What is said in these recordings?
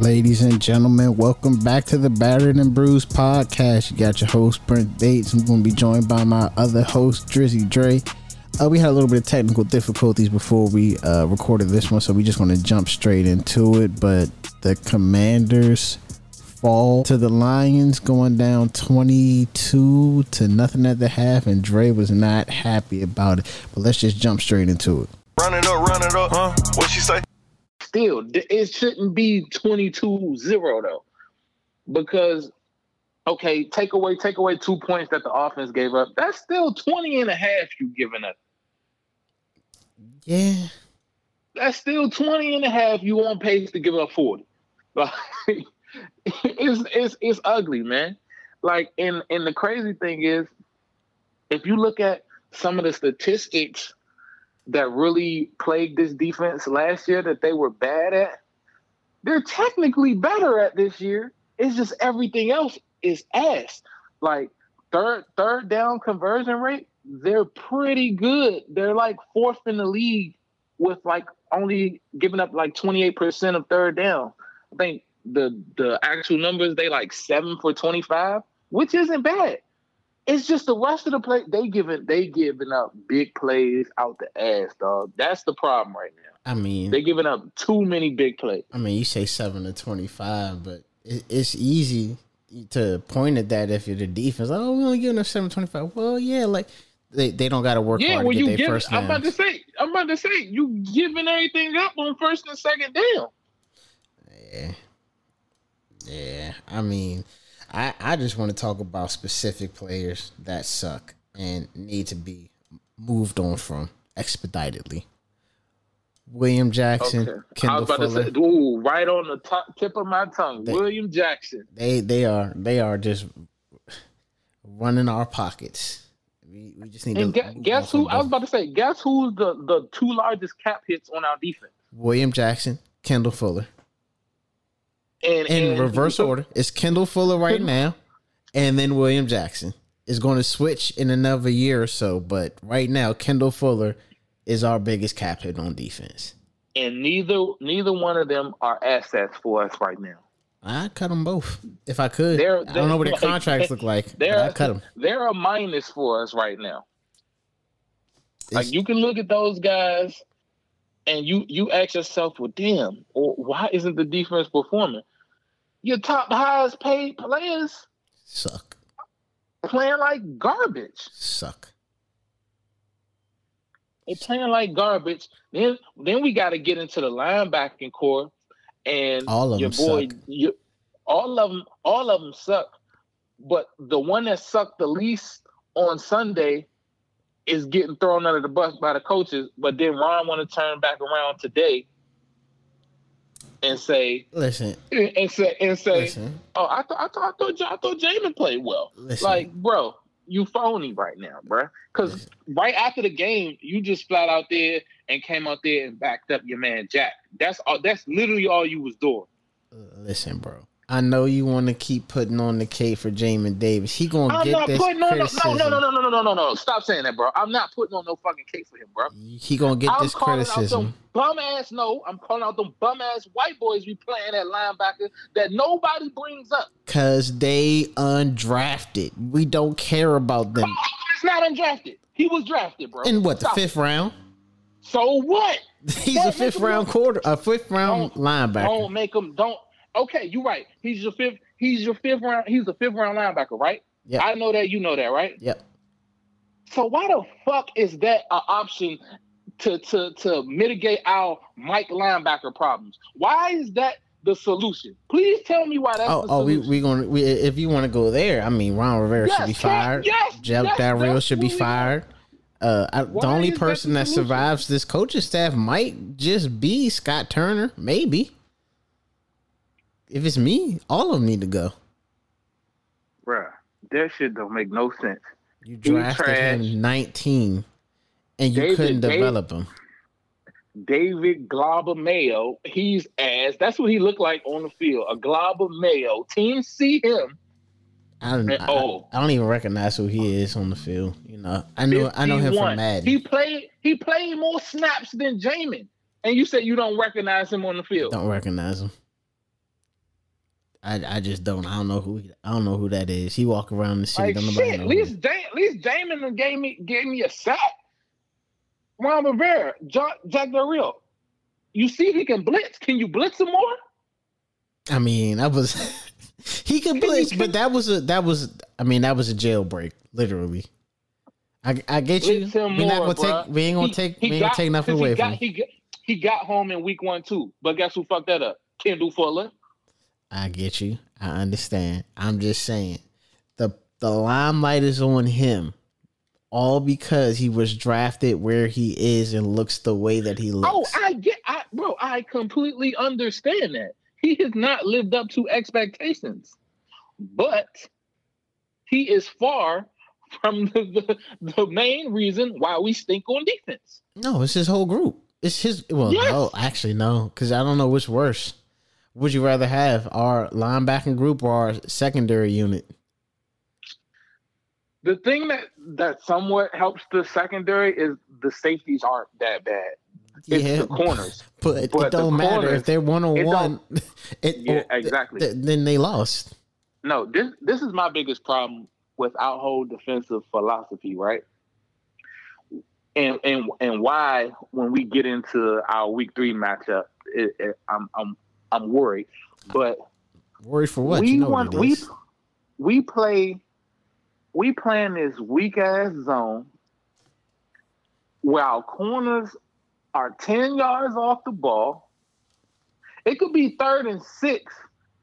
Ladies and gentlemen, welcome back to the Battered and Bruised podcast. You got your host Brent Bates. I'm going to be joined by my other host Drizzy Dre. Uh, we had a little bit of technical difficulties before we uh, recorded this one, so we just want to jump straight into it. But the Commanders fall to the Lions, going down 22 to nothing at the half, and Dre was not happy about it. But let's just jump straight into it. Run it up, run it up, huh? What she say? still, it shouldn't be 22-0 though. Because okay, take away take away two points that the offense gave up. That's still 20 and a half you giving up. Yeah. That's still 20 and a half you on pace to give up 40. Like it's it's it's ugly, man. Like and and the crazy thing is if you look at some of the statistics that really plagued this defense last year that they were bad at, they're technically better at this year. It's just everything else is ass. Like third third down conversion rate, they're pretty good. They're like fourth in the league with like only giving up like 28% of third down. I think the the actual numbers they like 7 for 25, which isn't bad. It's just the rest of the play they giving they giving up big plays out the ass, dog. That's the problem right now. I mean, they giving up too many big plays. I mean, you say seven to twenty five, but it, it's easy to point at that if you're the defense. Like, oh, we only giving up seven twenty five. Well, yeah, like they, they don't got to work yeah, hard well, to get their first I'm about to say, I'm about to say, you giving everything up on first and second down. Yeah, yeah. I mean, I I just want to talk about specific players that suck and need to be moved on from expeditedly. William Jackson, Okay. I Kendall was about Fuller. to say, ooh, right on the top tip of my tongue, They- William Jackson. they they are they are just running our pockets. We, we just need And to guess, guess who? I was about to say, guess who's the the two largest cap hits on our defense? William Jackson, Kendall Fuller. And In and- reverse order, it's Kendall Fuller right now, and then William Jackson is going to switch in another year or so. But right now, Kendall Fuller is our biggest cap hit on defense. and neither neither one of them are assets for us right now. I cut them both if I could. They're- I don't know what their contracts look like. They're I cut them. they're a minus for us right now. Like you can look at those guys, and you you ask yourself, well, damn, or why isn't the defense performing? Your top highest paid players suck, playing like garbage. suck. They playing like garbage. Then then we got to get into the linebacking core, and All of your them boy, suck. your, all of them, all of them suck. But the one that sucked the least on Sunday is getting thrown under the bus by the coaches. But then Ron want to turn back around today and say Listen, and say and say, listen, oh, I thought I thought I thought, I thought Jamin played well. listen. Like, bro, you phony right now, bro. Because right after the game, you just flat out there and came out there and backed up your man Jack. That's all. That's literally all you was doing. listen, bro. I know you want to keep putting on the K for Jamin Davis. He gonna I'm get not this putting on no, criticism. no, no, no, no, no, no, no, no. Stop saying that, bro. I'm not putting on no fucking case for him, bro. He gonna get I'm this criticism. bum ass. No, I'm calling out them bum ass white boys we playing at linebacker that nobody brings up. Cause they undrafted. We don't care about them. It's not undrafted. He was drafted, bro. In what the Stop it. fifth round? So what? He's Don't a fifth round quarter, a fifth round Don't- linebacker. Don't make him. Don't. Okay, you're right. He's your fifth. He's your fifth round. He's a fifth round linebacker, right? Yep. I know that. You know that, right? Yep. So why the fuck is that an option to to to mitigate our Mike linebacker problems? Why is that the solution? Please tell me why that's Oh, the oh, we solution. we gonna we, if you want to go there, I mean, Ron Rivera should be fired. yes, Jeff yes, that's should be fired. Uh, I, the only is that person the that survives this coaching staff might just be Scott Turner, maybe. If it's me, all of them need to go. Bruh, that shit don't make no sense. You drafted him 19, and you David- couldn't develop him. David Glauber Mayo, he's ass. That's what he looked like on the field. A Glauber Mayo. Teams see him I don't, And- I, oh. I don't even recognize who he is on the field. You know, I know I know him from Madden. He played he played more snaps than Jamin. And you said you don't recognize him on the field. don't recognize him. I, I just don't. I don't know who. I don't know who that is. He walk around the city. Like shit, at least Jam- at least done gave me gave me a sack. Ron Rivera, Jack, Jack Del Rio. You see he can blitz. Can you blitz him more? I mean, that was he could blitz, but that was a that was. I mean, that was a jailbreak, literally. I, I get you. We're not gonna bruh. take. We ain't gonna He- take. he we ain't gonna take nothing away he from. got, him. he got he got home in week one too. But guess who fucked that up? Kendall Fuller. I get you. I understand. I'm just saying the the limelight is on him, all because he was drafted where he is and looks the way that he oh, looks. Oh. I get, I bro, I completely understand that he has not lived up to expectations, but he is far from the, the, the main reason why we stink on defense. no, it's his whole group. It's his. Well, Yes. no, actually, no, because I don't know which worse. Would you rather have our linebacking group or our secondary unit? The thing that that somewhat helps the secondary is the safeties aren't that bad. It's yeah, the corners. but it, but it don't matter corners, if they're one on one. Yeah, exactly. th- then they lost. No, this this is my biggest problem with our whole defensive philosophy, right? And and and why when we get into our week three matchup, it, it, I'm I'm I'm worried. But Worried for what? we you know want what we we play we playing this weak ass zone where our corners are ten yards off the ball. It could be third and six.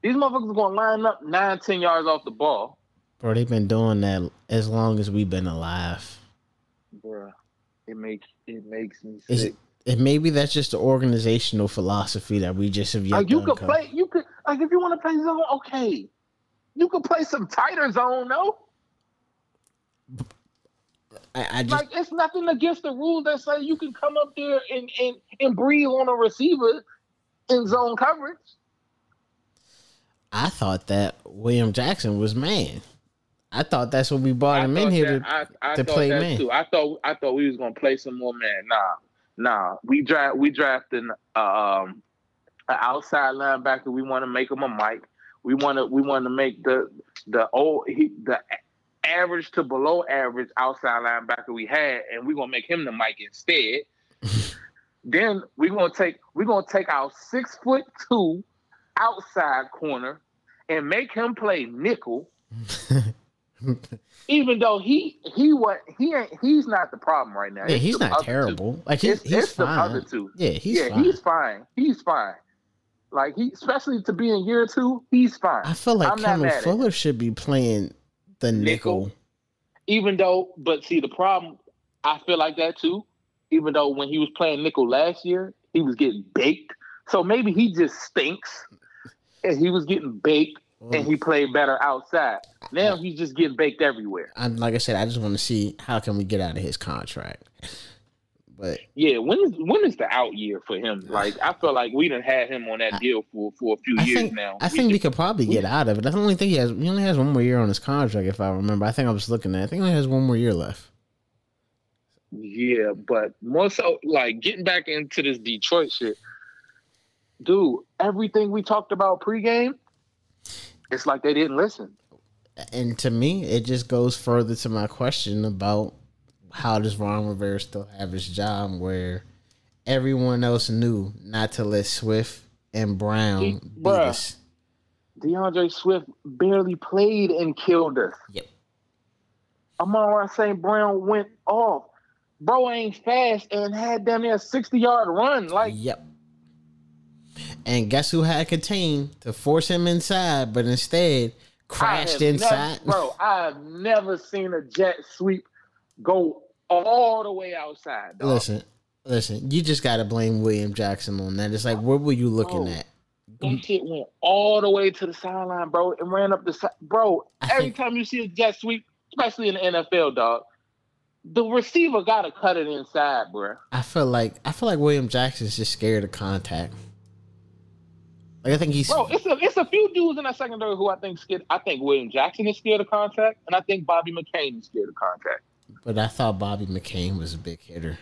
These motherfuckers are gonna line up nine, ten yards off the ball. Bro, they've been doing that as long as we've been alive. Bruh, it makes it makes me sick. it, and maybe that's just the organizational philosophy that we just have yet Like you to could uncover. play, you could like if you want to play zone, okay. You could play some tighter zone, no. I, I just Like it's nothing against the rules that say you can come up there and and and breathe on a receiver in zone coverage. I thought that William Jackson was man. I thought that's what we brought him in here that- to. I, I to play that man. too. I thought I thought we was gonna play some more man. Nah, nah. We draft we drafting um an outside linebacker. We want to make him a Mike. We want to we want to make the the old he, the average to below average outside linebacker we had, and we're gonna make him the Mike instead. then we're gonna take we're gonna take our six foot two outside corner and make him play nickel even though he he what he ain't he's not the problem right now. yeah, It's he's not terrible. two. Like he's It's, he's it's the other fine. two. Yeah, he's yeah, fine. he's fine. He's fine. Like he, especially to be in year two, he's fine. I feel like I'm not Cameron mad at Fuller should be playing the nickel. Nickel. Even though, but see the problem, I feel like that too. Even though when he was playing nickel last year, he was getting baked. So maybe he just stinks, and he was getting baked, and he played better outside. Now he's just getting baked everywhere. I'm like I said, I just want to see how can we get out of his contract. But Yeah, when is when is the out year for him? Like I feel like we done had him on that deal for for a few I years think now. I think we could probably get out of it. I don't only think he has he only has one more year on his contract, if I remember. I think I was looking at. It. I think he only has one more year left. Yeah, but more so like getting back into this Detroit shit, dude. Everything we talked about pregame, it's like they didn't listen. And to me, it just goes further to my question about how does Ron Rivera still have his job where everyone else knew not to let Swift and Brown He- beat bruh. us. DeAndre Swift barely played and killed us. Yep. Amon St. Brown went off. Bro ain't fast and had damn near a 60 yard run. Like Yep. And guess who had contained to force him inside, but instead crashed inside? Never, bro, I have never seen a jet sweep go all the way outside. Dog. Listen, listen, you just gotta blame William Jackson on that. It's like, what were you looking Bro. at? That shit went all the way to the sideline, bro, and ran up the side. Bro, I every think- time you see a jet sweep, especially in the NFL, dog, the receiver got to cut it inside, bro. I feel like I feel like William Jackson's just scared of contact. Like I think he's Bro, it's a it's a few dudes in that secondary who I think scared. I think William Jackson is scared of contact, and I think Bobby McCain is scared of contact. but I thought Bobby McCain was a big hitter.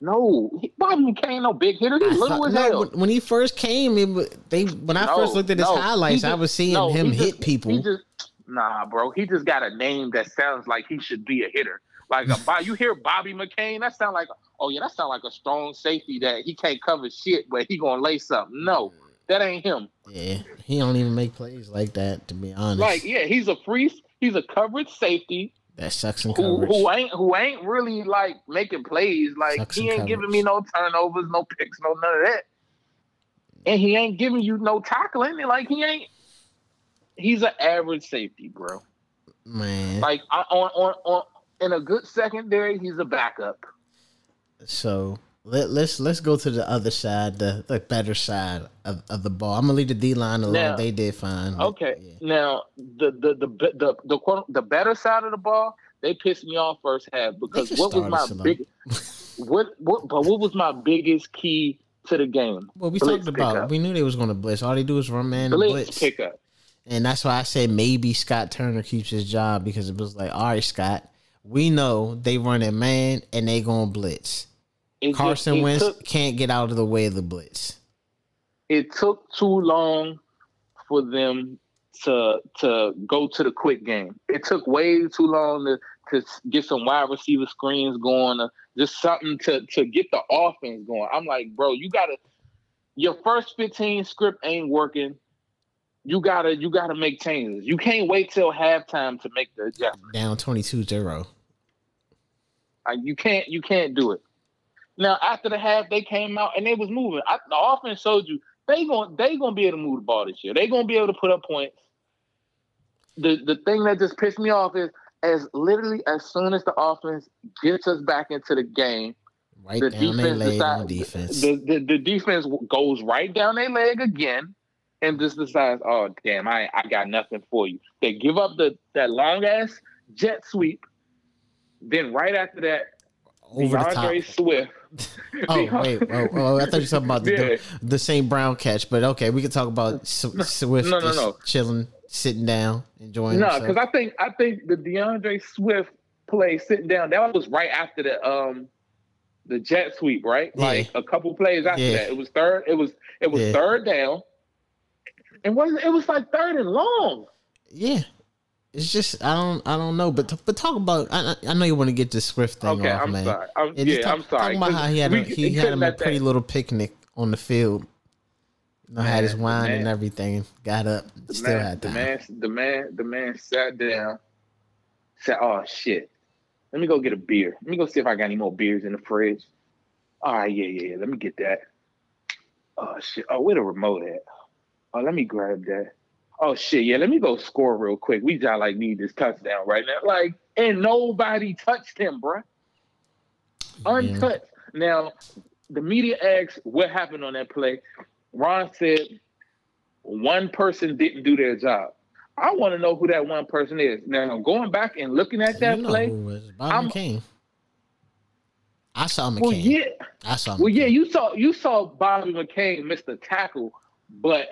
No, he, Bobby McCain, no big hitter. He's little thought- as no, hell. when, he first came, it, they when I No, first looked at his no, highlights, I was seeing no, him hit just- people. Just nah, bro. He just got a name that sounds like he should be a hitter. Like a, you hear Bobby McCain, that sound like oh yeah, that sound like a strong safety that he can't cover shit, but he gonna lay something. No, that ain't him. yeah, he don't even make plays like that. To be honest, Like yeah, he's a free. He's a coverage safety that sucks in who, coverage. who ain't who ain't really like making plays. Like Sucks he in ain't giving me no turnovers, no picks, no none of that. And he ain't giving you no tackling. Like he ain't. He's an average safety, bro. Man, Like on on on in a good secondary, he's a backup. so let, let's let's go to the other side, the the better side of, of the ball. I'm gonna leave the D line alone. Now- they did fine. Okay, yeah. now the the the the the the, the better side of the ball, they pissed me off first half because what was my big what what but what was my biggest key to the game? Well, we Blitz talked about. pickup. We knew they was going to blitz. All they do is run man and Blitz, blitz, pickup. and that's why I said maybe Scott Turner keeps his job because it was like, all right, Scott, we know they run a man and they going to blitz. It Carson it Wentz took- can't get out of the way of the blitz. it took too long for them to to go to the quick game. It took way too long to to get some wide receiver screens going, or just something to to get the offense going. I'm like, bro, you gotta your first 15 script ain't working. You gotta you gotta make changes. You can't wait till halftime to make the adjustment. Down 22-0. Like, you can't you can't do it. Now after the half, they came out and they was moving. I, the offense showed you they going they gonna be able to move the ball this year. They gonna be able to put up points. The the thing that just pissed me off is as literally as soon as the offense gets us back into the game, Right the defense leg decide- on defense. the, the the defense goes right down their leg again and just decides, oh damn, I I got nothing for you. They give up the that long ass jet sweep. Then right after that, Over the top. DeAndre Swift. Oh wait, oh, oh, I thought you were talking about the, Yeah. the, St. Brown catch, but okay, we can talk about Swift no, no, just no. chilling, sitting down, enjoying No, because I think I think the DeAndre Swift play sitting down that was right after the um the jet sweep, right? Yeah. Like a couple plays after Yeah. that. It was third. It was it was third down. And was it was like third and long. Yeah, it's just I don't I don't know, but but talk about I I know you want to get this Swift thing Okay, off, I'm man. sorry. I'm, Yeah, yeah, talk, I'm sorry. Talk about how he had we- a, he had him a pretty that- little picnic on the field. You know, had his Man, wine and everything. Got up, the still man, had the man, the man, the man sat down, said, "Oh shit, let me go get a beer. Let me go see if I got any more beers in the fridge." All right, yeah, yeah, yeah. Let me get that. Oh shit. Oh, where the remote at? Oh, let me grab that. Oh shit, yeah. Let me go score real quick. We just like need this touchdown right now. Like, and nobody touched him, bruh. Untouched. Now, the media asks what happened on that play. Ron said one person didn't do their job. I want to know who that one person is. Now, going back and looking at that you know play, who it was Bob I'm- McCain. I saw McCain. well, yeah, I saw. well, yeah, you saw you saw Bobby McCain miss the tackle, but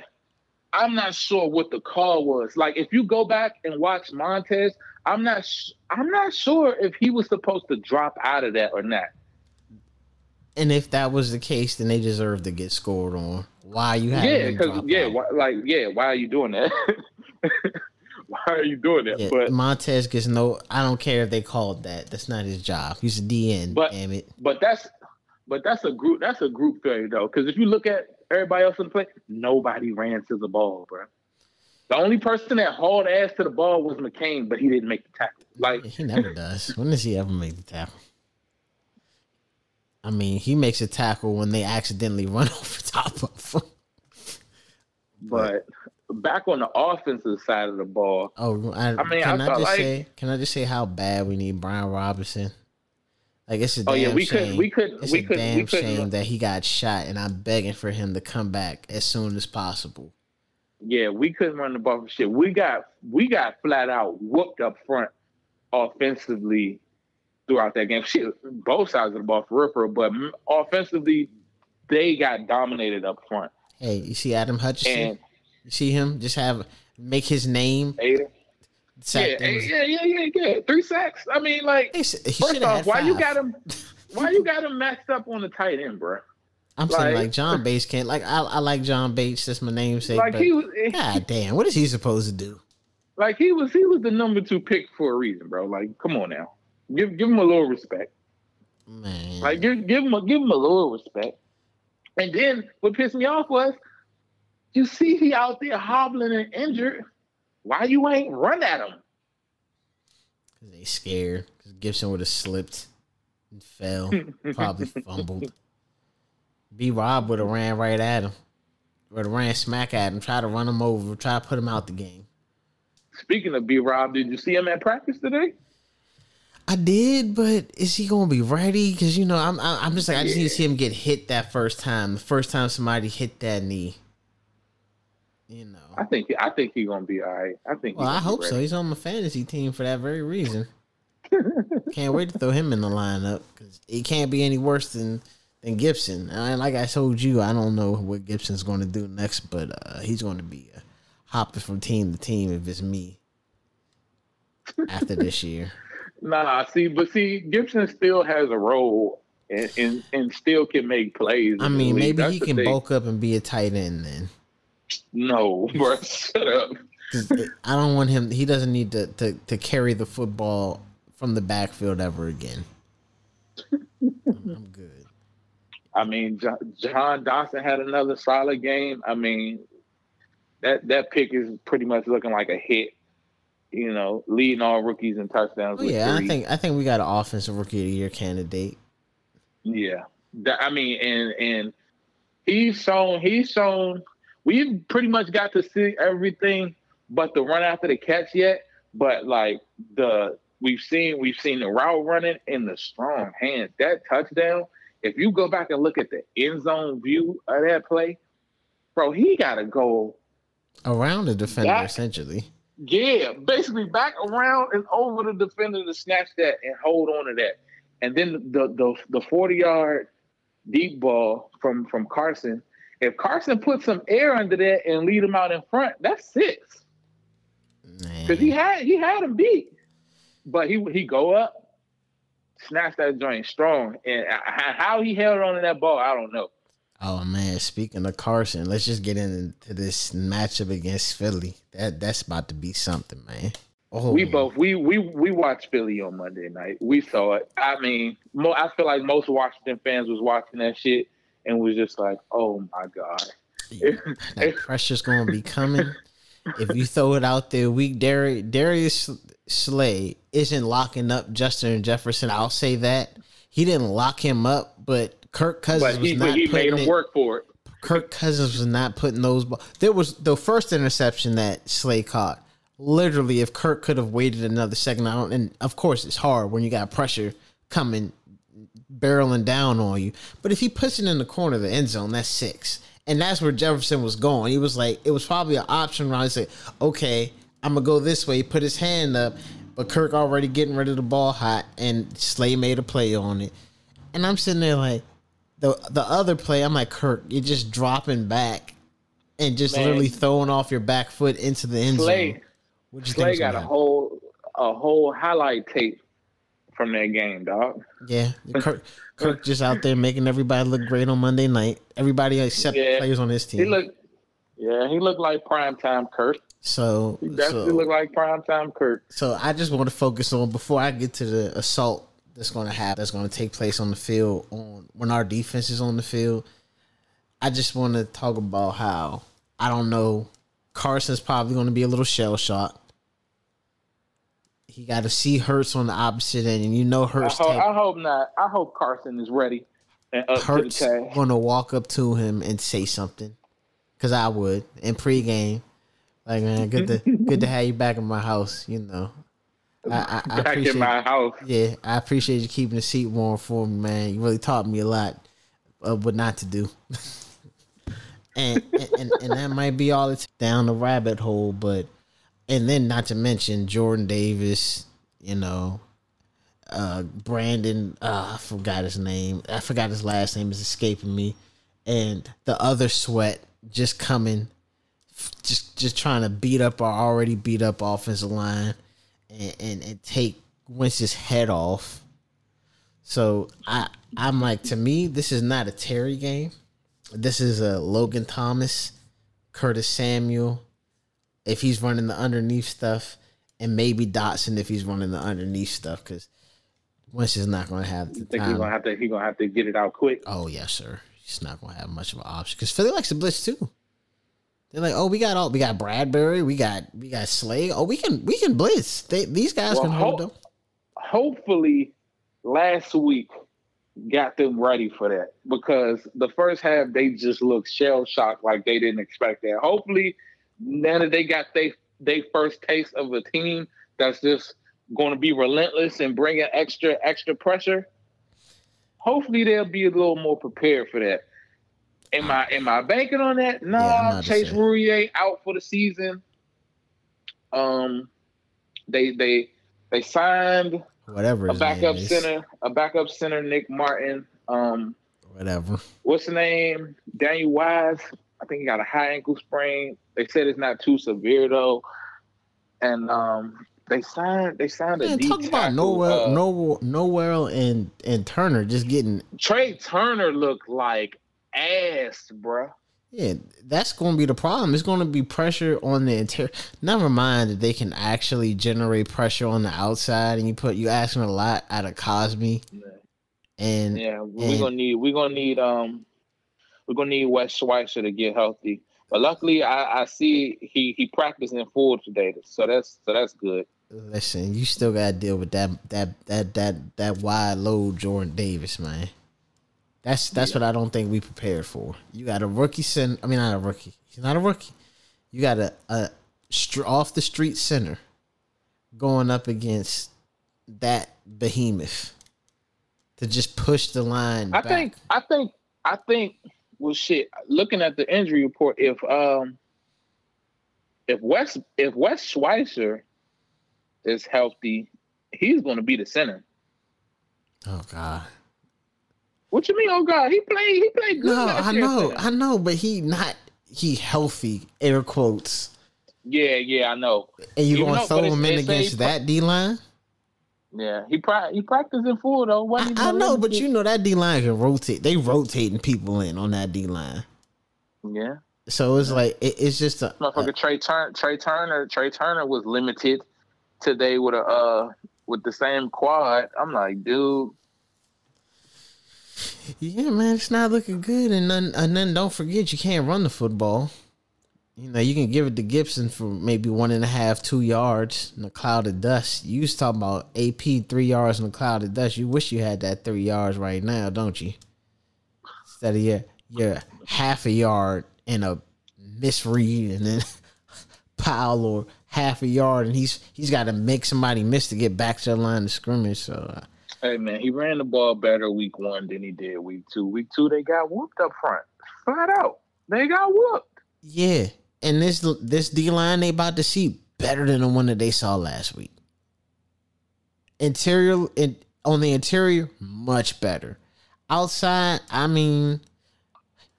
I'm not sure what the call was. Like, if you go back and watch Montez, I'm not sh- I'm not sure if he was supposed to drop out of that or not. And if that was the case, then they deserve to get scored on. Why you yeah, because yeah, why, like yeah, why are you doing that? why are you doing that? Yeah, but Montez gets no. I don't care if they called that. That's not his job. He's a DN. But- damn it. But that's but that's a group that's a group failure though. Because if you look at everybody else in the play, nobody ran to the ball, bro. The only person that hauled ass to the ball was McCain, but he didn't make the tackle. Like He never does. When does he ever make the tackle? I mean, he makes a tackle when they accidentally run over top of him. but back on the offensive side of the ball, Oh, I, I mean, can I I, just like- say? Can I just say how bad we need Brian Robinson? Like it's a damn Oh, yeah, we shame. couldn't- we couldn't- It's we a couldn't- damn shame that he got shot, and I'm begging for him to come back as soon as possible. yeah, we couldn't run the ball for shit. We got we got flat out whooped up front offensively throughout that game. Shit, both sides of the ball for real, for real, but offensively, they got dominated up front. Hey, you see Aidan Hutchinson? And you see him just have make his name. Sack yeah, yeah, yeah, yeah, yeah. Three sacks. I mean, like, He, he first off, why you got him? Why you got him maxed up on the tight end, bro? I'm saying like- John Bates can't. Like I, I like John Bates. That's my namesake. Like but he was, eh, God damn, what is he supposed to do? like he was, he was the number two pick for a reason, bro. Like, come on now, give give him a little respect. Man, Like, give give him a, give him a little respect. And then what pissed me off was, you see he out there hobbling and injured. Why you ain't run at him? Cause they scared. Cause Gibson would have slipped and fell, probably fumbled. B Rob would have ran right at him. Would have ran smack at him, try to run him over, try to put him out the game. Speaking of B Rob, did you see him at practice today? I did, but is he gonna be ready? Because you know, I'm I'm I'm just like I just need to see him get hit that first time. The first time somebody hit that knee. You know. I think I think he's gonna be all right. I think. Well, I hope so. He's on my fantasy team for that very reason. can't wait to throw him in the lineup because it can't be any worse than than Gibson. And like I told you, I don't know what Gibson's going to do next, but uh, he's going to be uh, hopping from team to team if it's me after this year. Nah, see, but see, Gibson still has a role and and, and still can make plays. I mean, maybe That's he can thing. bulk up and be a tight end then. No, bro, shut up. I don't want him. He doesn't need to, to to carry the football from the backfield ever again. I'm, good. I mean, Jahan Dotson had another solid game. I mean, that that pick is pretty much looking like a hit. You know, leading all rookies in touchdowns. Oh yeah, I think I think we got an offensive rookie of the year candidate. Yeah, I mean, and and he's shown he's shown we've pretty much got to see everything, but the run after the catch yet. But like the we've seen we've seen the route running and the strong hands. That touchdown. If you go back and look at the end zone view of that play, bro, he got to go. Around the defender, That- essentially. Yeah, basically back around and over the defender to snatch that and hold on to that. And then the the the 40 yard deep ball from from Carson. If Carson put some air under that and lead him out in front, that's six. Because he had he had him beat. But he he go up, snatch that joint strong. And how he held on to that ball, I don't know. Oh man, speaking of Carson, let's just get into this matchup against Philly. That that's about to be something, man. Oh, We both we we we watched Philly on Monday night. We saw it. I mean, mo- I feel like most Washington fans was watching that shit and was just like, "Oh my god." that pressure's gonna be coming. if you throw it out there weak, Darius, Darius Slay isn't locking up Justin Jefferson. I'll say that he didn't lock him up, but Kirk Cousins But was he not but he made him it- work for it. Kirk Cousins was not putting those. Ball. There was the first interception that Slay caught. Literally, if Kirk could have waited another second, I don't. And of course, it's hard when you got pressure coming, barreling down on you. But if he puts it in the corner of the end zone, that's six, and that's where Jefferson was going. He was like, it was probably an option where I said, okay, I'm gonna go this way. Put his hand up, but Kirk already getting rid of the ball hot, and Slay made a play on it. And I'm sitting there like, the the other play, I'm like, Kirk, you're just dropping back and just Man. literally throwing off your back foot into the end Slay zone. Slay got a whole a whole highlight tape from that game, dog. Yeah, Kirk, Kirk just out there making everybody look great on Monday night. Everybody except Yeah. players on his team. He looked yeah, he looked like primetime Kirk. so, He definitely so, looked like primetime Kirk. so I just want to focus on before I get to the assault that's going to happen. That's going to take place on the field on when our defense is on the field. I just want to talk about how I don't know. Carson's probably going to be a little shell shocked. He got to see Hurts on the opposite end, and you know I Hurts. hope, take- I hope not. I hope Carson is ready Hurts to task. gonna walk up to him and say something, cause I would in pregame. Like man, good to good to have you back in my house. You know, I, I, I Back in my house. yeah, I appreciate you keeping the seat warm for me, man. You really taught me a lot of what not to do. and, and and and that might be all it's down the rabbit hole, but and then not to mention Jordan Davis, you know, uh Brandon, uh, I forgot his name. I forgot his last name is escaping me. And the other sweat just coming, just just trying to beat up our already beat up offensive line, and and, and take Wentz's head off. So I I'm like to me this is not a Terry game. This is a Logan Thomas, Curtis Samuel, if he's running the underneath stuff, and maybe Dotson if he's running the underneath stuff because Wentz is not going to have the think time. he's gonna have to he gonna have to get it out quick? Oh yes, sir. He's not going to have much of an option because Philly likes to blitz too. They're like, oh, we got all we got Bradberry, we got we got Slay. Oh, we can we can blitz. They, these guys Well, can hold ho- them. hopefully last week got them ready for that because the first half they just looked shell shocked like they didn't expect that. Hopefully now that they got they they first taste of a team that's just going to be relentless and bring bringing extra extra pressure. Hopefully they'll be a little more prepared for that. Am I am I banking on that? No, Yeah, not the Chase. Roullier out for the season. Um, they they they signed Whatever a backup center, a backup center, Nick Martin. Um, Whatever. what's the name? Daniel Wise. I think he got a high ankle sprain. They said it's not too severe though. And um, they signed they signed a Man, D talk about Noel, uh, Noel, Noel, and and Turner just getting. Trai Turner looked like ass, bruh. Yeah, that's going to be the problem. It's going to be pressure on the interior. Never mind that they can actually generate pressure on the outside, and you put you asking a lot out of Cosmi, and Yeah, we're And- gonna need we're gonna need um we're gonna need Wes Schweitzer to get healthy. But luckily, I, I see he he practicing full today, so that's so that's good. listen, you still got to deal with that that that that that wide load Jordan Davis, man. That's that's what I don't think we prepared for. You got a rookie center. I mean, not a rookie. He's not a rookie. You got a a str- off the street center going up against that behemoth to just push the line. I back. think I think I think well shit. Looking at the injury report, if um if Wes if Wes Schweitzer is healthy, he's gonna be the center. Oh God. What you mean? Oh God, he played he played good. No, I know. I know, but he not he healthy. Air quotes. Yeah, yeah, I know. And you Even gonna though- throw him in against that D line? Yeah, he pra- he practiced in full though. I, wasn't? I know, but you know that D line can rotate. They rotating people in on that D line. yeah. So it's like it, it's just a, Motherfucker Trai Turner Trai Turner Trai Turner was limited today with a uh with the same quad. I'm like, dude, yeah, man. It's not looking good, and then and then don't forget you can't run the football. You know you can give it to Gibson for maybe one and a half, two yards in a cloud of dust. You was talking about AP three yards in a cloud of dust. You wish you had that three yards right now, don't you? Instead of your your half a yard and a misread, and then pile or half a yard, and he's he's got to make somebody miss to get back to the line of scrimmage. So. Uh, hey man, he ran the ball better week one than he did week two. Week two they got whooped up front. Flat out. They got whooped. Yeah, and this this D line they about to see better than the one that they saw last week. Interior in, on the interior, much better. Outside, I mean,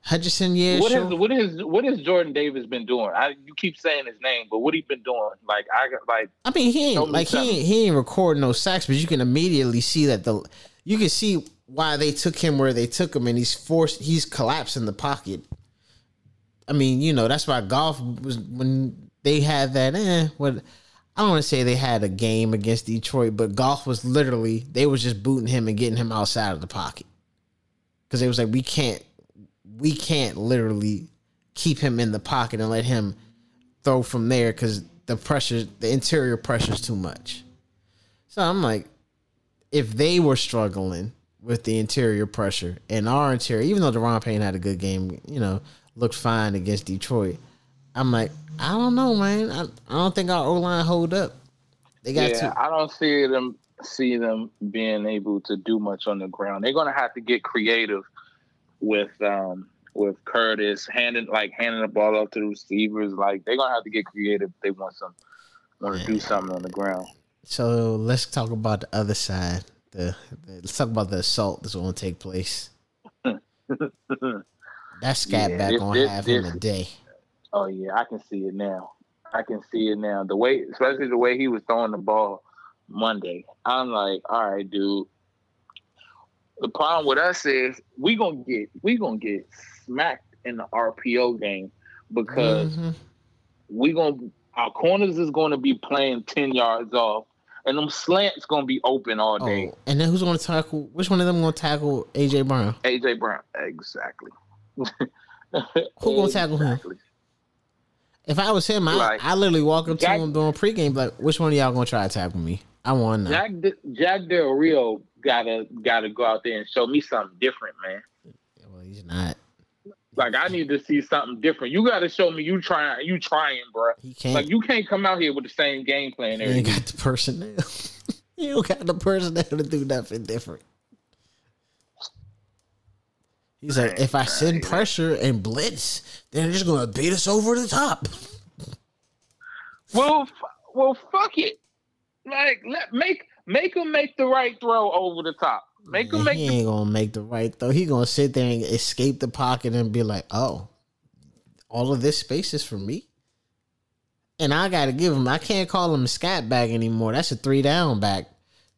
Hutchinson, yeah, What sure. has what is what has Jordan Davis been doing? I you keep saying his name, but what he been doing? Like I got like I mean, he ain't like he ain't, he ain't recording no sacks, but you can immediately see that the you can see why they took him where they took him, and he's forced he's collapsing the pocket. I mean, you know that's why Goff was when they had that. Eh, what I don't want to say they had a game against Detroit, but Goff was literally they was just booting him and getting him outside of the pocket because they was like we can't we can't literally keep him in the pocket and let him throw from there because the pressure, the interior pressure is too much. So I'm like, if they were struggling with the interior pressure and our interior, even though Daron Payne had a good game, you know, looked fine against Detroit, I'm like, I don't know, man. I, I don't think our O line hold up. They got yeah, to. I don't see them see them being able to do much on the ground. They're gonna have to get creative with um with Curtis handing like handing the ball off to the receivers. Like they're gonna have to get creative if they want some want to do something on the ground. So let's talk about the other side. The, the let's talk about the assault that's going to take place. that scat Yeah, back this- gonna this- have him this- a day. Oh yeah, I can see it now. I can see it now. The way, especially the way he was throwing the ball Monday. I'm like, all right, dude. The problem with us is we gonna get we gonna get smacked in the RPO game because Mhm. we gonna our corners is gonna be playing ten yards off, and them slants gonna be open all day. Oh, and then who's gonna tackle? Which one of them gonna tackle AJ Brown? AJ Brown, exactly. Who gonna tackle him? If I was him, I Right. I literally walk up to Jack- him during pregame, like, which one of y'all gonna try to tackle me? I want to. Jack De- Jack Del Rio gotta gotta go out there and show me something different, man. Well, he's not. Like I need to see something different. You gotta show me you trying you trying, bro. He can't. Like you can't come out here with the same game plan he every ain't got the personnel. you don't got the personnel to do nothing different. He's like, if I send right. pressure and blitz, then they're just gonna beat us over the top. Well, f- well, fuck it. Like let make make him make the right throw over the top. Make him make he the ain't gonna make the right throw. He gonna sit there and escape the pocket and be like, "Oh, all of this space is for me." And I gotta give him. I can't call him a scat back anymore. That's a three down back.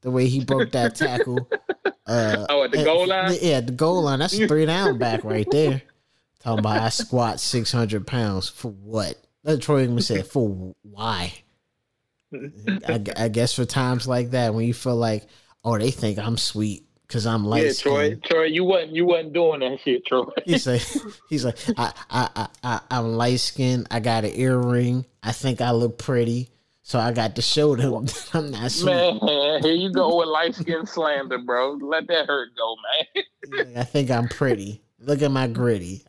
The way he broke that tackle. Uh, Oh, at the goal line? Yeah, at the goal line. That's a three down back right there. Talking about I squat six hundred pounds for what? That's Troy Aikman said for why? I, I guess for times like that when you feel like, oh, they think I'm sweet because I'm light yeah, Troy. Troy, you wasn't you wasn't doing that shit, Troy. He's like, he's like, I, I, I, I I'm light skinned. I got an earring. I think I look pretty, so I got to show them that I'm not sweet. Man, here you go with light skin slander, bro. Let that hurt go, man. I think I'm pretty. Look at my gritty.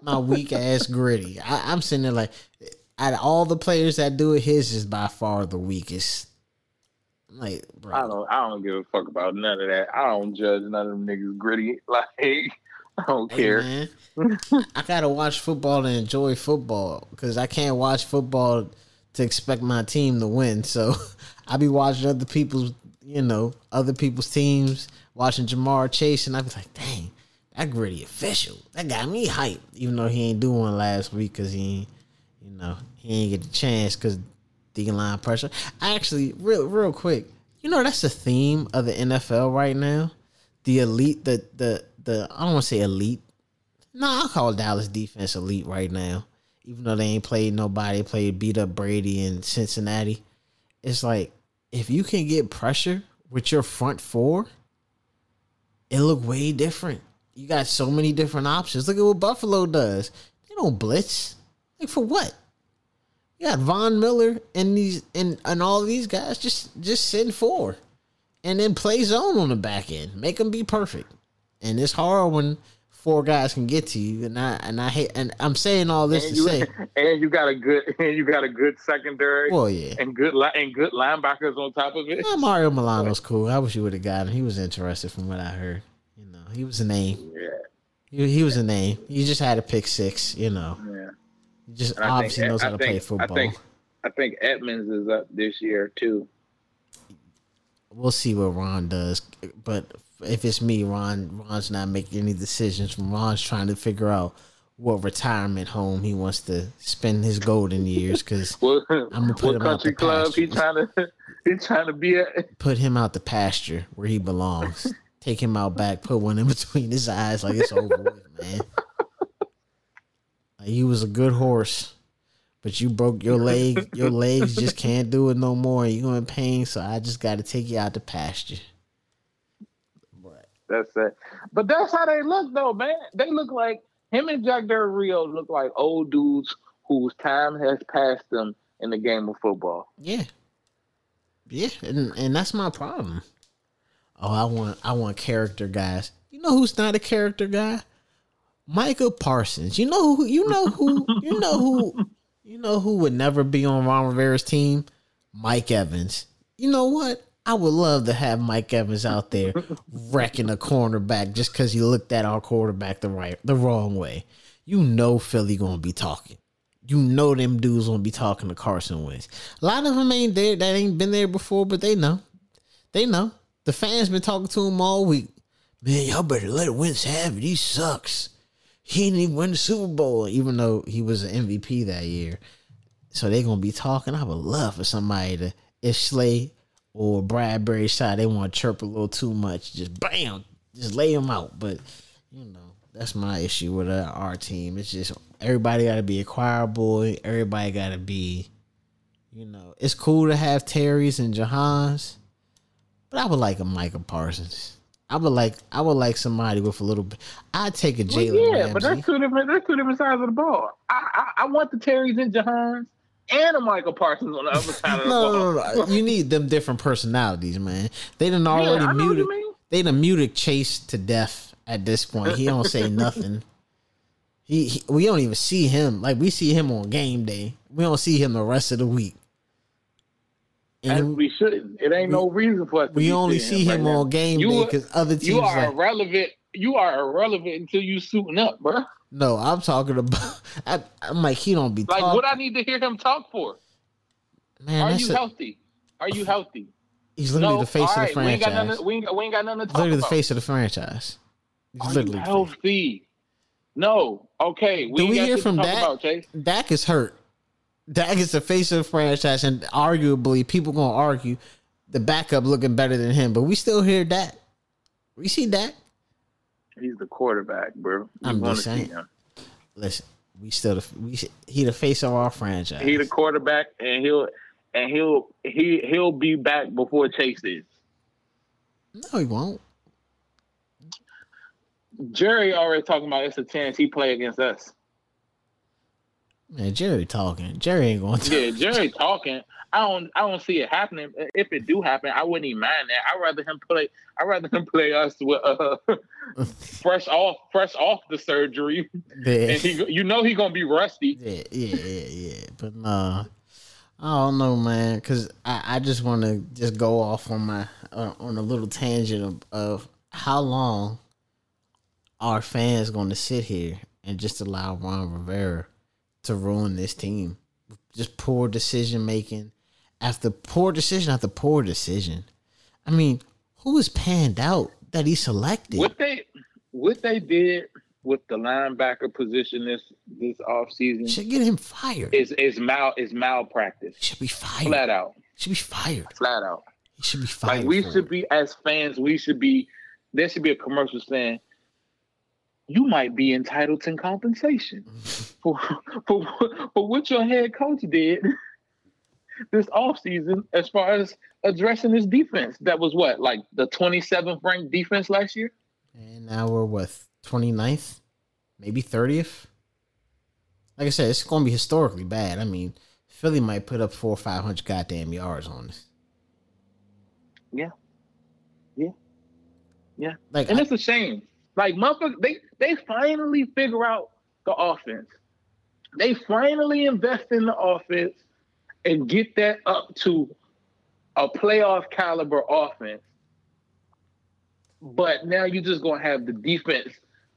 my weak ass gritty. I, I'm sitting there like, out of all the players that do it, his is by far the weakest. I'm like, bro, I don't I don't give a fuck about none of that. I don't judge none of them niggas gritty. Like I don't Hey, care. man, I gotta watch football and enjoy football because I can't watch football to expect my team to win. So I be watching other people's, you know, other people's teams, watching Ja'Marr Chase, and I be like, dang, that gritty official, that got me hyped. Even though he ain't do one last week because he, ain't, you know, he ain't get the chance because D line pressure. Actually, real real quick, you know that's the theme of the NFL right now. The elite, the the the I don't want to say elite. No, I'll call Dallas defense elite right now. Even though they ain't played nobody, played beat up Brady in Cincinnati. It's like if you can get pressure with your front four, it look way different. You got so many different options. Look at what Buffalo does. They don't blitz. Like for what? You got Von Miller and these and, and all these guys just just send four, and then play zone on the back end. Make them be perfect. And it's hard when four guys can get to you. And I and I hate and I'm saying all this And to you, say, and you got a good and you got a good secondary well, yeah. and good li- and good linebackers on top of it. Well, Mario Milano's cool. I wish you would have got him. He was interested from what I heard. You know, he was a name. Yeah, He, he was a name. He just had a pick six. You know, yeah. he just And obviously think- knows I how to think- play I football. think- I think Edmunds is up this year too. we'll see what Ron does. But if it's me, Ron, Ron's not making any decisions. Ron's trying to figure out what retirement home he wants to spend his golden years. Because What, I'ma put him out the club he pasture. trying to he trying to be at? put him out the pasture where he belongs. Take him out back. Put one in between his eyes, like it's over with, man. Like, he was a good horse, but you broke your leg. Your legs just can't do it no more. You going in pain, so I just got to take you out the pasture. That's it. But that's how they look though, man. They look like him and Jack Del Rio look like old dudes whose time has passed them in the game of football. yeah, yeah, and and that's my problem. Oh, I want I want character guys. You know who's not a character guy? Micah Parsons. You know who? You know who? You know who? You know who would never be on Ron Rivera's team? Mike Evans. You know what? I would love to have Mike Evans out there wrecking a cornerback just because he looked at our quarterback the right, the wrong way. You know Philly gonna be talking. You know them dudes gonna be talking to Carson Wentz. A lot of them ain't there that ain't been there before, but they know. They know. The fans been talking to him all week. man, y'all better let Wentz have it. He sucks. He didn't even win the Super Bowl, even though he was an MVP that year. So they're gonna be talking. I would love for somebody to if Slay or Bradberry side they want to chirp a little too much, just bam, just lay them out. But you know, that's my issue with uh, our team. It's just everybody got to be a choir boy. Everybody got to be, you know, it's cool to have Terry's and Jahans, but I would like a Micah Parsons. I would like I would like somebody with a little bit. I'd take a Well, yeah, Ramsey. but that's two different. That's two different sides of the ball. I I, I want the Terrys and Jahans and a Micah Parsons on the other side of the no, ball. no, no, no. You need them different personalities, man. They done Yeah, already what muted. They done muted Chase to death at this point. He don't say nothing. He, he we don't even see him. Like we see him on game day. We don't see him the rest of the week. And And we shouldn't. It ain't no reason for us. To we only see him now. on game You day because other teams You are like irrelevant. You are irrelevant until you suiting up, bro. No. I'm talking about. I, I'm like he don't be Like, talking. what I need to hear him talk for? Man, Are you a- healthy? Are you healthy? he's literally no, the face all of the right, we ain't got franchise. nothing. We ain't, we ain't got nothing to talk literally the face of the franchise. He's Are you literally healthy? No. Okay. We Do we hear from Dak? about, Chase. Dak is hurt. Dak is the face of the franchise, and arguably, people gonna argue the backup looking better than him. But we still hear Dak. We see Dak. He's the quarterback, bro. I'm just saying. Listen, we still the we he the face of our franchise. He the quarterback, and he'll and he'll he he'll be back before Chase is. no, he won't. Jerry already talking about it's a chance he play against us. Man, Jerry talking. Jerry ain't going to. Yeah, Jerry talking. I don't I don't see it happening. If it do happen, I wouldn't even mind that. I'd rather him play. I'd rather him play us with uh, fresh off fresh off the surgery, Yeah, and he you know he gonna be rusty. yeah, yeah, yeah, yeah. But nah, I don't know, man. Cause I, I just want to just go off on my uh, on a little tangent of, of how long are fans going to sit here and just allow Ron Rivera to ruin this team? Just poor decision making after poor decision after poor decision. I mean, who is panned out that he selected? What they what they did with the linebacker position this this off season Should get him fired. is is mal is malpractice. Should be fired. Flat out. Should be fired. Flat out. He should be fired. Like we should it. be as fans, we should be there should be a commercial saying you might be entitled to compensation mm-hmm. for for for what your head coach did this offseason as far as addressing this defense. That was what, like the 27th ranked defense last year? And now we're what 29th, maybe 30th. Like I said, it's going to be historically bad. I mean, Philly might put up four or five hundred goddamn yards on us. Yeah. Yeah. Yeah. Like And I- it's a shame. Like motherfuckers, they they finally figure out the offense. They finally invest in the offense and get that up to a playoff caliber offense. But now you're just gonna have the defense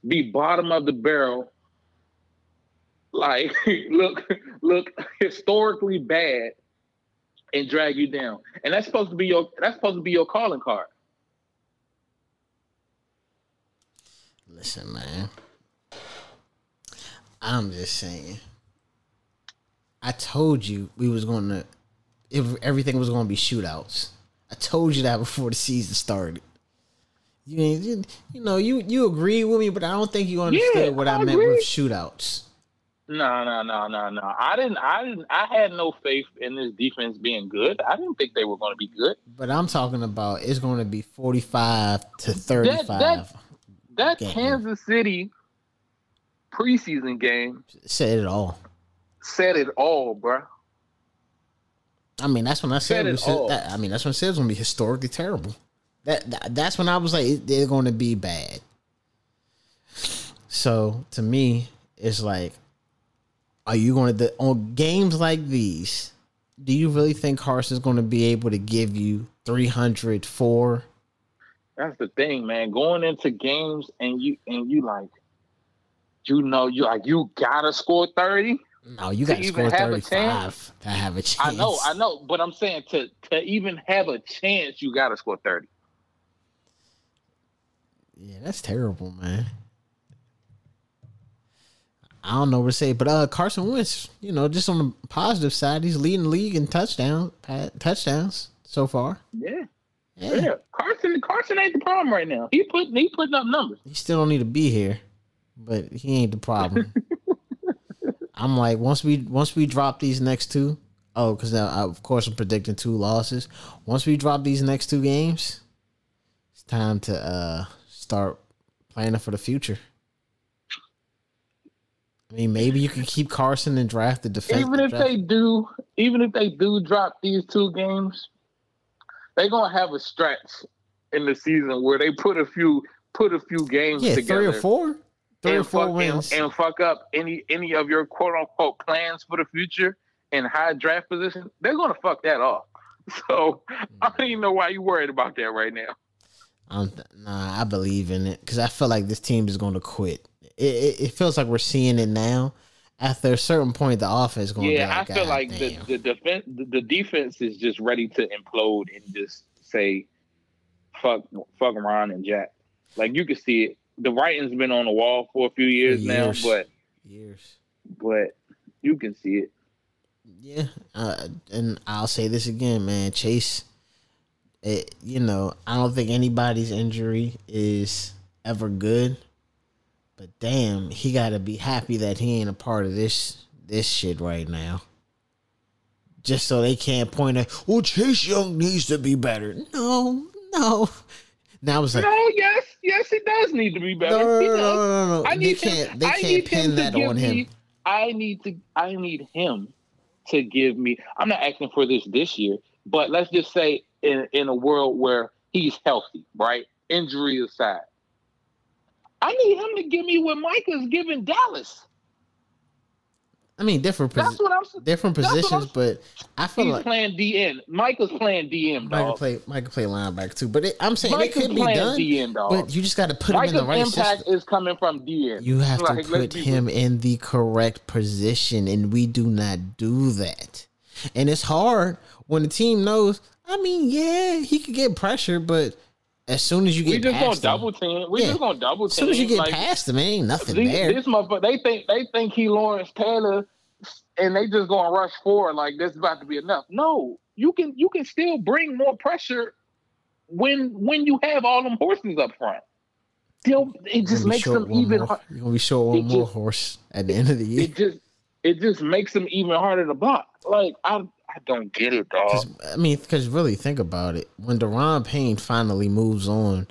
be bottom of the barrel, like look look historically bad and drag you down. And that's supposed to be your that's supposed to be your calling card. listen, man. I'm just saying. I told you we was going to, if everything was going to be shootouts. I told you that before the season started. You, you, you know, you you agree with me, but I don't think you understood Yeah, what I, I meant with shootouts. No, no, no, no, no. I didn't. I didn't. I had no faith in this defense being good. I didn't think they were going to be good. But I'm talking about it's going to be 45 to 35. that- That Game. Kansas City preseason game Said it all. Said it all, bruh. I mean, that's when I said, Said it said that, I mean, that's when I said it's going to be historically terrible. That, that That's when I was like, they're going to be bad. So to me, it's like, are you going to, on games like these, do you really think Carson's going to be able to give you 304? That's the thing, man. Going into games and you and you like, you know, you like you gotta score thirty. No, you got to score have a 35 to have a chance. I know, I know, but I'm saying to to even have a chance, you gotta score thirty. Yeah, that's terrible, man. I don't know what to say, but uh, Carson Wentz, you know, just on the positive side, he's leading the league in touchdown touchdowns so far. Yeah. yeah, yeah. Carson, Carson ain't the problem right now. He put he putting up numbers. He still don't need to be here, but he ain't the problem. I'm like, once we once we drop these next two, oh, because now of course I'm predicting two losses. Once we drop these next two games, it's time to uh start planning for the future. I mean, maybe you can keep Carson and draft the defense. Even if draft. they do, even if they do drop these two games, they're gonna have a stretch in the season where they put a few put a few games yeah, together. three or four, three or four fuck, wins, and, and, fuck up any any of your quote unquote plans for the future in high draft position. They're gonna fuck that off. So I don't even know why you're worried about that right now. Um, nah, I believe in it because I feel like this team is going to quit. It, it, it, feels like we're seeing it now. After a certain point, the offense going. Yeah, like, I feel like the, the defense the, the defense is just ready to implode and just say, "Fuck, fuck Ron and Jack." Like you can see it. The writing's been on the wall for a few years, years. now, but years. But you can see it. Yeah, uh, and I'll say this again, man. Chase, it, you know, I don't think anybody's injury is ever good, but damn, he got to be happy that he ain't a part of this this shit right now. Just so they can't point at, well, Chase Young needs to be better. No, no. Now it's like, no, yes, yes, he does need to be better. No, no, no, no. I need they can't, him, they can't pin that on him. I need to, I need him to give me. I'm not asking for this this year, but let's just say in in a world where he's healthy, right? Injury aside, I need him to give me what Micah's giving Dallas. I mean, different posi- different positions, but I feel he's like playing DN. Michael's playing DM. Michael play Michael play linebacker too, but it, I'm saying Michael's it could be done. DN, dog. But you just got to put Michael's him in the right impact system. is coming from DN. You have like, to put him in the correct position, and we do not do that. And it's hard when the team knows. I mean, yeah, he could get pressure, but as soon as you get we just gonna double team. We yeah. just gonna double team. As soon as you get like, past him, ain't nothing these, there. This motherfucker, they think they think he Lawrence Taylor, and they just gonna rush forward like this is about to be enough. No, you can you can still bring more pressure when when you have all them horses up front. Still, it just makes them even. More, you're gonna be short one more just, horse at the end of the year. It just it just makes them even harder to block. Like I I don't get it, dog. I mean, because really think about it. When Daron Payne finally moves on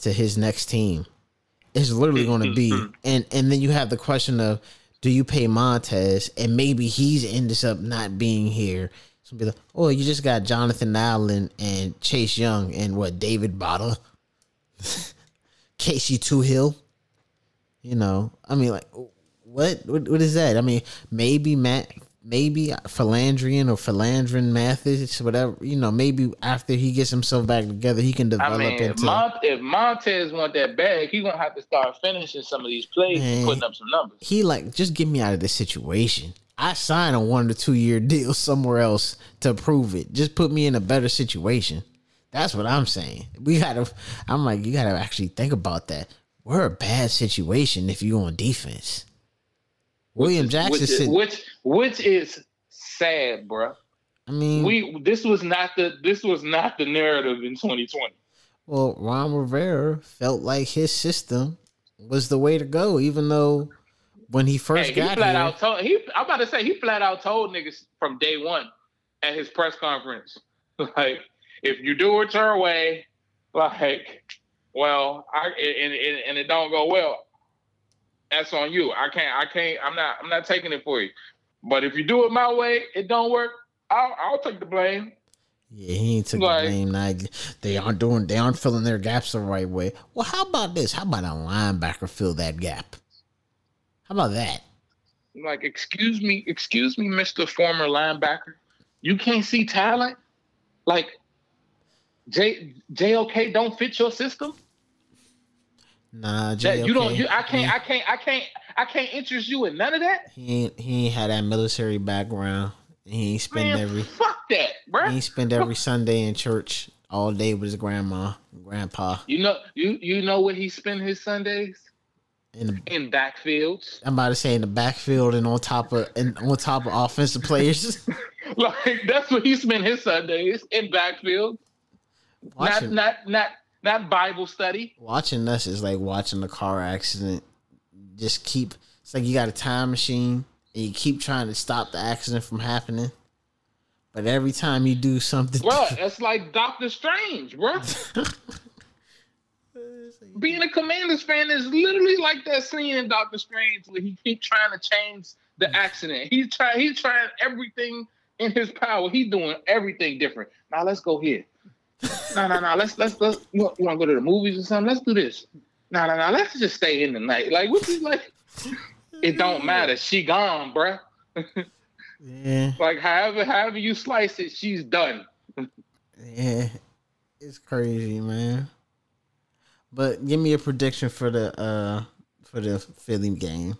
to his next team, it's literally going to be, mm-hmm. and and then you have the question of, do you pay Montez, and maybe he's ends up not being here. So be like, oh, you just got Jonathan Allen and Chase Young and what David Bada, Casey Toohill. You know, I mean, like, what, what what is that? I mean, maybe Matt maybe Philandrian or Philandrin Mathis, whatever. You know, maybe after he gets himself back together, he can develop I mean, into. If, Mont- if Montez want that bag, he's gonna have to start finishing some of these plays Man, and putting up some numbers. He like just get me out of this situation. I sign a one to two year deal somewhere else to prove it. Just put me in a better situation. That's what I'm saying. We gotta. I'm like, you gotta actually think about that. We're a bad situation if you on defense. William Jackson which is, which which is sad, bro. I mean, we this was not the this was not the narrative in 2020. Well, Ron Rivera felt like his system was the way to go, even though when he first hey, got he flat here, out told he. I'm about to say he flat out told niggas from day one at his press conference, like if you do it your way, like, well, I and, and, and it don't go well that's on you. I can't. I can't. I'm not. I'm not taking it for you. But if you do it my way, it don't work. I'll, I'll take the blame. Yeah, he ain't took like, the blame. Like, they aren't doing. They aren't filling their gaps the right way. Well, how about this? How about a linebacker fill that gap? How about that? Like, excuse me, excuse me, Mister Former Linebacker. You can't see talent. Like, J JOK don't fit your system. Nah, J- you don't. You, I can't. I can't. I can't. I can't interest you in none of that. He ain't. He ain't had that military background. He ain't spend Man, every. Fuck that, bro. He ain't spend every Sunday in church all day with his grandma, and grandpa. You know, you you know where he spend his Sundays In the, in backfields. I'm about to say in the backfield and on top of and on top of offensive players. Like that's where he spent his Sundays in backfield. watching, Not not not not Bible study. watching us is like watching a car accident. Just keep. It's like you got a time machine and you keep trying to stop the accident from happening. But every time you do something, Bro, that's like Doctor Strange, bro. Being a Commanders fan is literally like that scene in Doctor Strange where he keep trying to change the mm. accident. He's trying he's trying everything in his power. He's doing everything different. Now let's go here. No, no, no. Let's let's let's you want, you want to go to the movies or something? Let's do this. No, no, no. Let's just stay in the night. Like what you like? It don't matter. She gone, bruh. yeah, Like however however you slice it, she's done. yeah, it's crazy, man. But give me a prediction for the uh for the Philly game.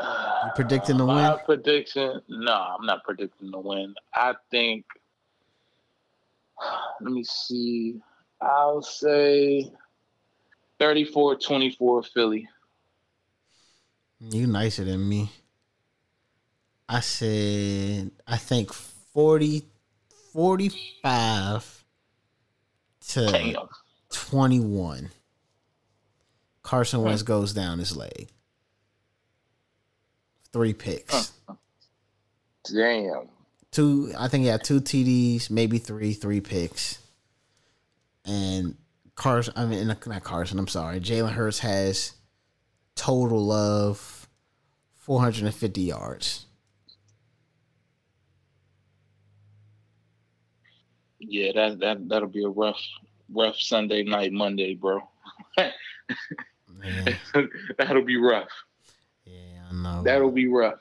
You predicting the My win? prediction? No, I'm not predicting the win. I think. Let me see. I'll say 34-24 Philly. You nicer than me. I said I think 40 45 to Damn. 21. Carson hmm. Wentz goes down his leg. Three picks. Damn. Two I think he had two TDs, maybe three, three picks. And Carson I mean not Carson, I'm sorry. Jalen Hurts has total of 450 yards. Yeah, that that that'll be a rough rough Sunday night, Monday, bro. That'll be rough. yeah, I know. That'll be rough.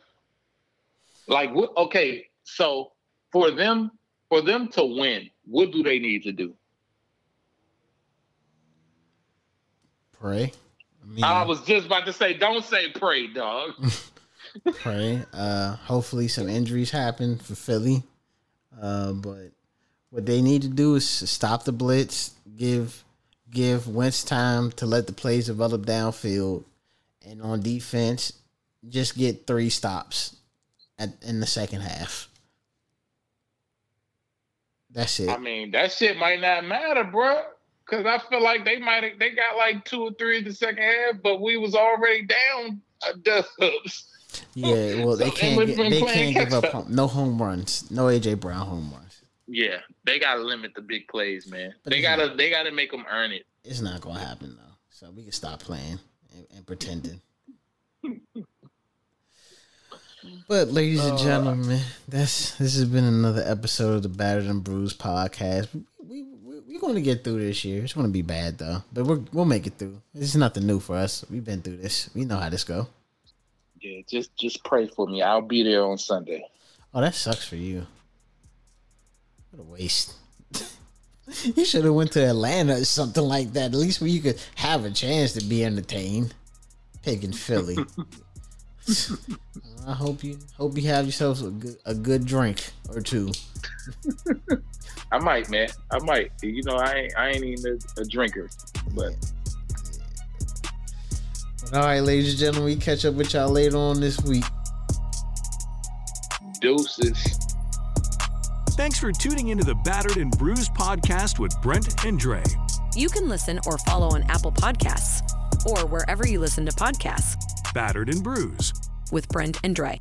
Like what? Okay, so for them, for them to win, what do they need to do? pray. I mean, I was just about to say, don't say pray, dog. pray. Uh, hopefully, some injuries happen for Philly. Uh, but what they need to do is stop the blitz, give give Wentz time to let the plays develop downfield, and on defense, just get three stops at in the second half. I mean, that shit might not matter, bro. Cause I feel like they might they got like two or three in the second half, but we was already down dubs. yeah, well, they can't. Get, they can't give up home, no home runs, no AJ Brown home runs. Yeah, they gotta limit the big plays, man. But They gotta they gotta make them earn it. It's not gonna happen though. So we can stop playing and, and pretending. But ladies and uh, gentlemen, that's this has been another episode of the Battered and Bruised podcast. We, we we're going to get through this year. It's going to be bad though, but we're, we'll make it through. This is nothing new for us. We've been through this. We know how this go. Yeah, just just pray for me. I'll be there on Sunday. Oh, that sucks for you. What a waste. you should have went to Atlanta or something like that. At least where you could have a chance to be entertained. Picking Philly. I hope you hope you have yourselves a good a good drink or two. I might, man. I might. You know, I ain't I ain't even a, a drinker, but All right, ladies and gentlemen, we catch up with y'all later on this week. deuces. Thanks for tuning into the Battered and Bruised podcast with Brent and Dre. You can listen or follow on Apple Podcasts or wherever you listen to podcasts Battered and Bruised. with Brent and Dre.